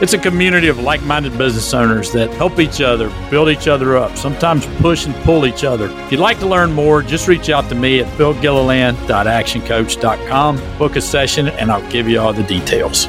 It's a community of like minded business owners that help each other, build each other up, sometimes push and pull each other. If you'd like to learn more, just reach out to me at philgilliland.actioncoach.com, book a session, and I'll give you all the details.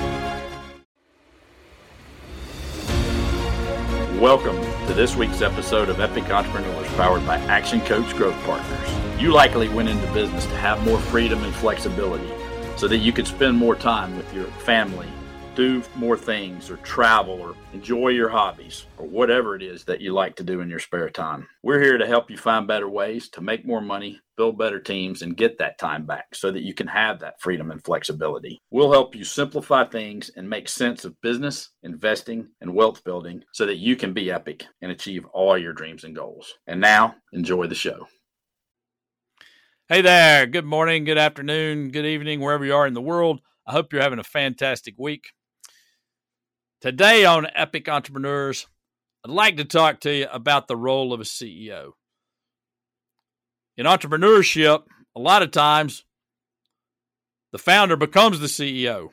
Welcome to this week's episode of Epic Entrepreneurs powered by Action Coach Growth Partners. You likely went into business to have more freedom and flexibility so that you could spend more time with your family do more things or travel or enjoy your hobbies or whatever it is that you like to do in your spare time. We're here to help you find better ways to make more money, build better teams, and get that time back so that you can have that freedom and flexibility. We'll help you simplify things and make sense of business, investing, and wealth building so that you can be epic and achieve all your dreams and goals. And now, enjoy the show. Hey there. Good morning, good afternoon, good evening, wherever you are in the world. I hope you're having a fantastic week. Today on Epic Entrepreneurs, I'd like to talk to you about the role of a CEO. In entrepreneurship, a lot of times the founder becomes the CEO.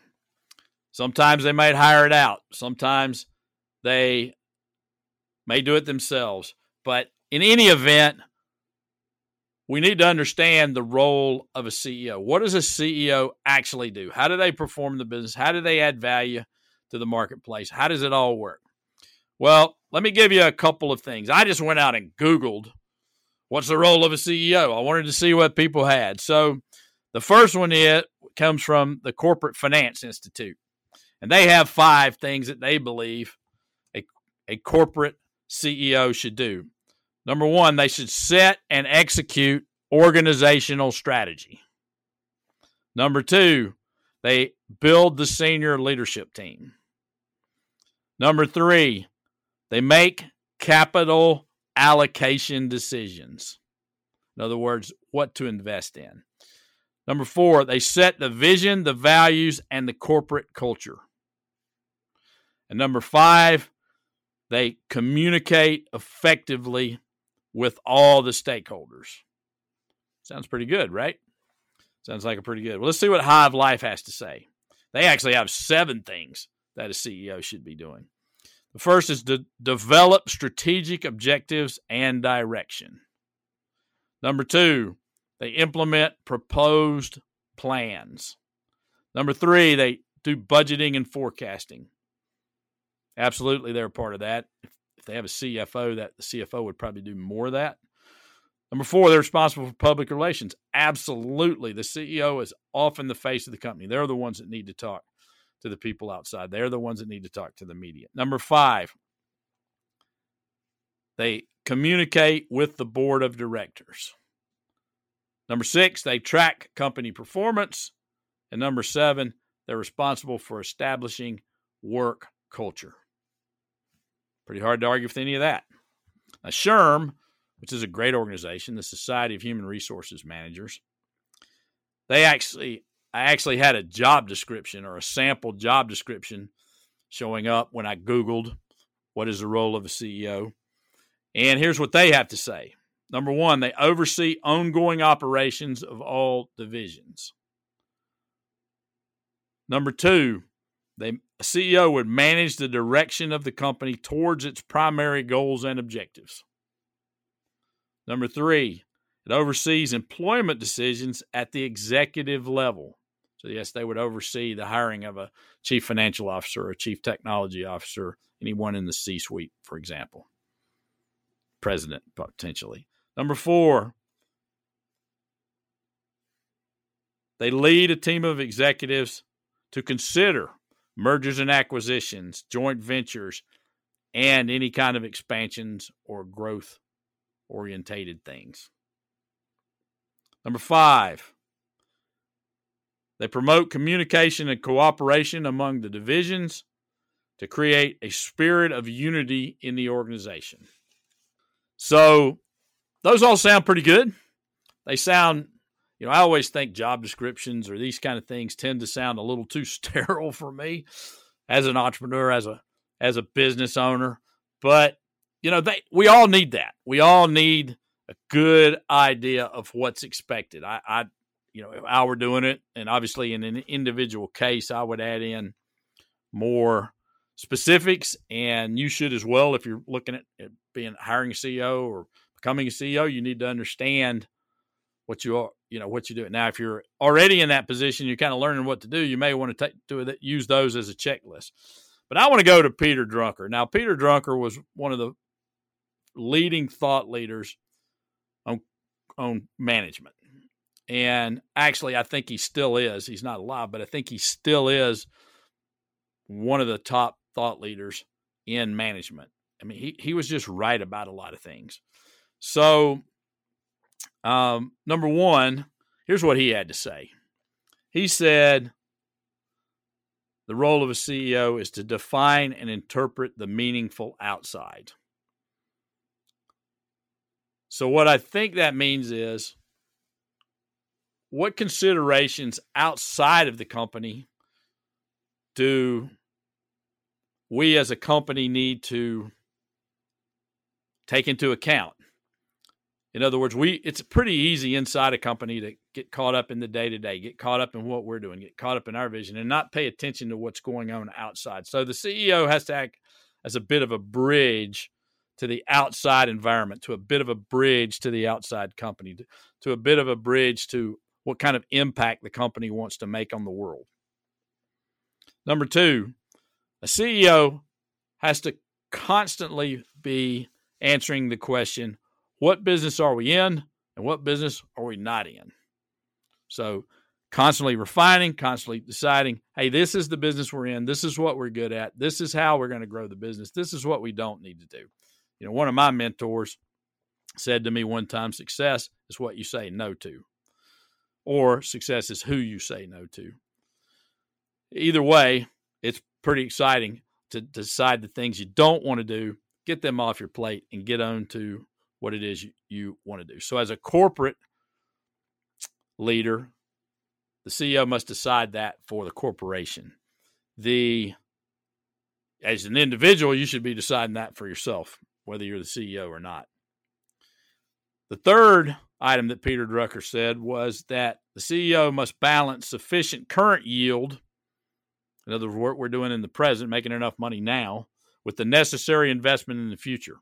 Sometimes they might hire it out, sometimes they may do it themselves. But in any event, we need to understand the role of a CEO. What does a CEO actually do? How do they perform the business? How do they add value? To the marketplace. How does it all work? Well, let me give you a couple of things. I just went out and Googled what's the role of a CEO. I wanted to see what people had. So the first one it comes from the Corporate Finance Institute. And they have five things that they believe a, a corporate CEO should do. Number one, they should set and execute organizational strategy. Number two, they build the senior leadership team. Number three, they make capital allocation decisions. In other words, what to invest in. Number four, they set the vision, the values, and the corporate culture. And number five, they communicate effectively with all the stakeholders. Sounds pretty good, right? Sounds like a pretty good. Well, let's see what Hive Life has to say. They actually have seven things that a CEO should be doing. The first is to develop strategic objectives and direction. Number two, they implement proposed plans. Number three, they do budgeting and forecasting. Absolutely, they're a part of that. If they have a CFO, that the CFO would probably do more of that. Number four, they're responsible for public relations. Absolutely, the CEO is often the face of the company. They're the ones that need to talk to the people outside. They're the ones that need to talk to the media. Number five, they communicate with the board of directors. Number six, they track company performance. And number seven, they're responsible for establishing work culture. Pretty hard to argue with any of that. Now, SHRM, which is a great organization, the Society of Human Resources Managers, they actually I actually had a job description or a sample job description showing up when I Googled what is the role of a CEO. And here's what they have to say. Number one, they oversee ongoing operations of all divisions. Number two, they, a CEO would manage the direction of the company towards its primary goals and objectives. Number three, it oversees employment decisions at the executive level. So, yes, they would oversee the hiring of a chief financial officer, a chief technology officer, anyone in the C suite, for example, president potentially. Number four, they lead a team of executives to consider mergers and acquisitions, joint ventures, and any kind of expansions or growth orientated things. Number five, they promote communication and cooperation among the divisions to create a spirit of unity in the organization. So, those all sound pretty good. They sound, you know, I always think job descriptions or these kind of things tend to sound a little too sterile for me as an entrepreneur, as a as a business owner. But you know, they we all need that. We all need a good idea of what's expected. I, I you know, if I were doing it, and obviously in an individual case, I would add in more specifics, and you should as well. If you're looking at, at being hiring a CEO or becoming a CEO, you need to understand what you are, you know, what you do. Now, if you're already in that position, you're kind of learning what to do. You may want to take to use those as a checklist. But I want to go to Peter Drucker. Now, Peter Drucker was one of the leading thought leaders on on management. And actually, I think he still is. He's not alive, but I think he still is one of the top thought leaders in management. I mean, he, he was just right about a lot of things. So, um, number one, here's what he had to say. He said, the role of a CEO is to define and interpret the meaningful outside. So, what I think that means is what considerations outside of the company do we as a company need to take into account? In other words, we it's pretty easy inside a company to get caught up in the day to day, get caught up in what we're doing, get caught up in our vision, and not pay attention to what's going on outside. So the CEO has to act as a bit of a bridge to the outside environment, to a bit of a bridge to the outside company, to, to a bit of a bridge to what kind of impact the company wants to make on the world. Number two, a CEO has to constantly be answering the question what business are we in and what business are we not in? So, constantly refining, constantly deciding, hey, this is the business we're in. This is what we're good at. This is how we're going to grow the business. This is what we don't need to do. You know, one of my mentors said to me one time success is what you say no to, or success is who you say no to. Either way, it's pretty exciting to decide the things you don't want to do, get them off your plate, and get on to what it is you, you want to do. So, as a corporate leader, the CEO must decide that for the corporation. The as an individual, you should be deciding that for yourself, whether you're the CEO or not. The third item that Peter Drucker said was that the CEO must balance sufficient current yield, in other words, what we're doing in the present, making enough money now, with the necessary investment in the future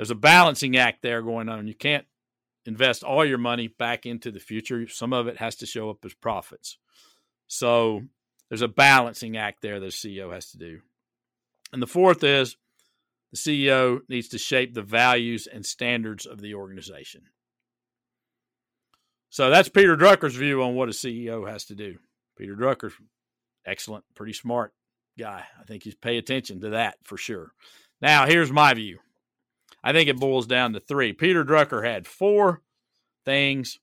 there's a balancing act there going on. You can't invest all your money back into the future. Some of it has to show up as profits. So there's a balancing act there that the CEO has to do. And the fourth is the CEO needs to shape the values and standards of the organization. So that's Peter Drucker's view on what a CEO has to do. Peter Drucker's excellent, pretty smart guy. I think he's pay attention to that for sure. Now, here's my view. I think it boils down to three. Peter Drucker had four things.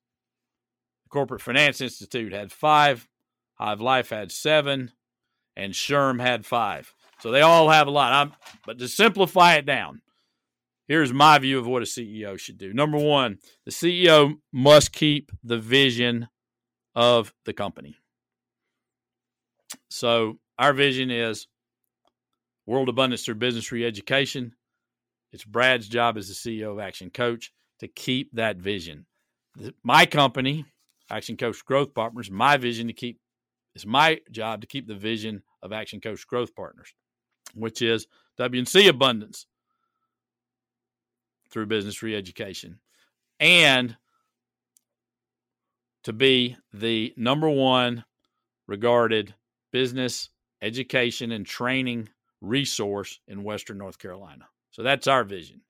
The Corporate Finance Institute had five. Hive Life had seven. And SHRM had five. So they all have a lot. I'm, but to simplify it down, here's my view of what a CEO should do. Number one, the CEO must keep the vision of the company. So our vision is world abundance through business re-education it's Brad's job as the CEO of Action Coach to keep that vision. My company, Action Coach Growth Partners, my vision to keep it's my job to keep the vision of Action Coach Growth Partners, which is WNC abundance through business re-education, and to be the number one regarded business education and training resource in Western North Carolina. So that's our vision.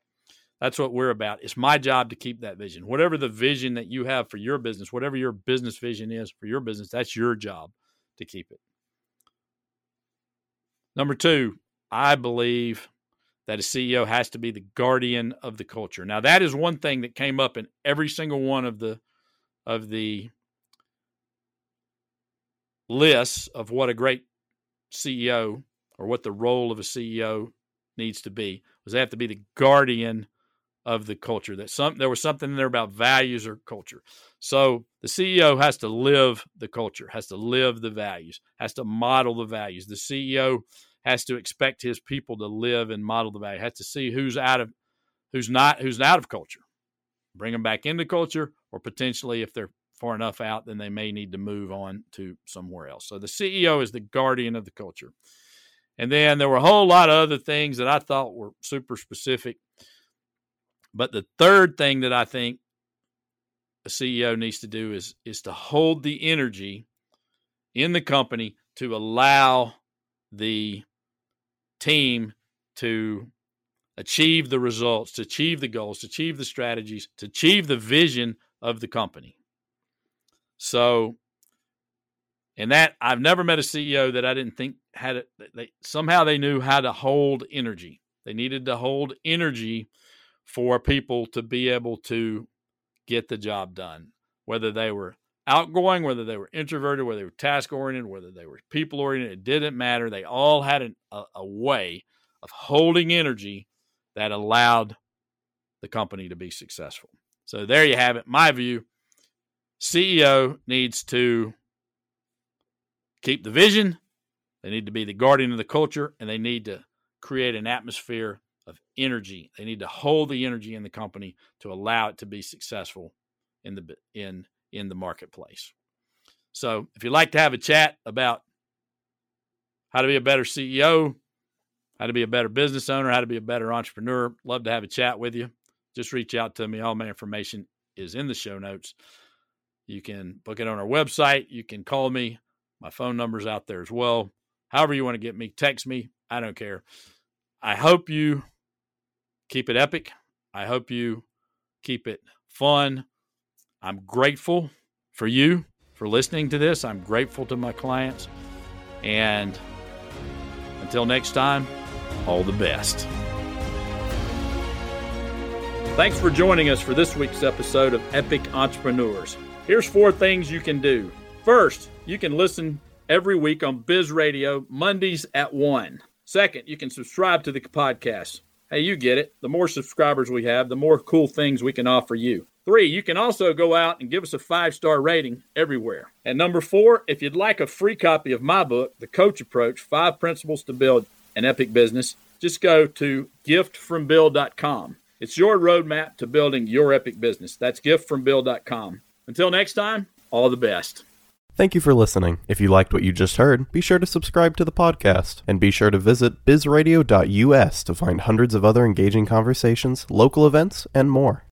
That's what we're about. It's my job to keep that vision. Whatever the vision that you have for your business, whatever your business vision is for your business, that's your job to keep it. Number two, I believe that a CEO has to be the guardian of the culture. Now, that is one thing that came up in every single one of the of the lists of what a great CEO or what the role of a CEO needs to be was they have to be the guardian of the culture. That some there was something in there about values or culture. So the CEO has to live the culture, has to live the values, has to model the values. The CEO has to expect his people to live and model the value. Has to see who's out of who's not who's out of culture, bring them back into culture, or potentially if they're far enough out, then they may need to move on to somewhere else. So the CEO is the guardian of the culture. And then there were a whole lot of other things that I thought were super specific. But the third thing that I think a CEO needs to do is is to hold the energy in the company to allow the team to achieve the results, to achieve the goals, to achieve the strategies, to achieve the vision of the company. So, and that I've never met a CEO that I didn't think had it. They somehow they knew how to hold energy. They needed to hold energy for people to be able to get the job done, whether they were outgoing, whether they were introverted, whether they were task oriented, whether they were people oriented. It didn't matter. They all had an, a, a way of holding energy that allowed the company to be successful. So there you have it. My view CEO needs to keep the vision, they need to be the guardian of the culture, and they need to create an atmosphere of energy. They need to hold the energy in the company to allow it to be successful in the in in the marketplace. So, if you'd like to have a chat about how to be a better CEO, how to be a better business owner, how to be a better entrepreneur, love to have a chat with you. Just reach out to me. All my information is in the show notes. You can book it on our website. You can call me. My phone number's out there as well. However, you want to get me, text me. I don't care. I hope you keep it epic. I hope you keep it fun. I'm grateful for you for listening to this. I'm grateful to my clients. And until next time, all the best. Thanks for joining us for this week's episode of Epic Entrepreneurs. Here's four things you can do. First, you can listen every week on Biz Radio, Mondays at 1. Second, you can subscribe to the podcast. Hey, you get it. The more subscribers we have, the more cool things we can offer you. Three, you can also go out and give us a five star rating everywhere. And number four, if you'd like a free copy of my book, The Coach Approach Five Principles to Build an Epic Business, just go to giftfromphil.com. It's your roadmap to building your epic business. That's giftfromphil.com. Until next time, all the best. Thank you for listening. If you liked what you just heard, be sure to subscribe to the podcast and be sure to visit bizradio.us to find hundreds of other engaging conversations, local events, and more.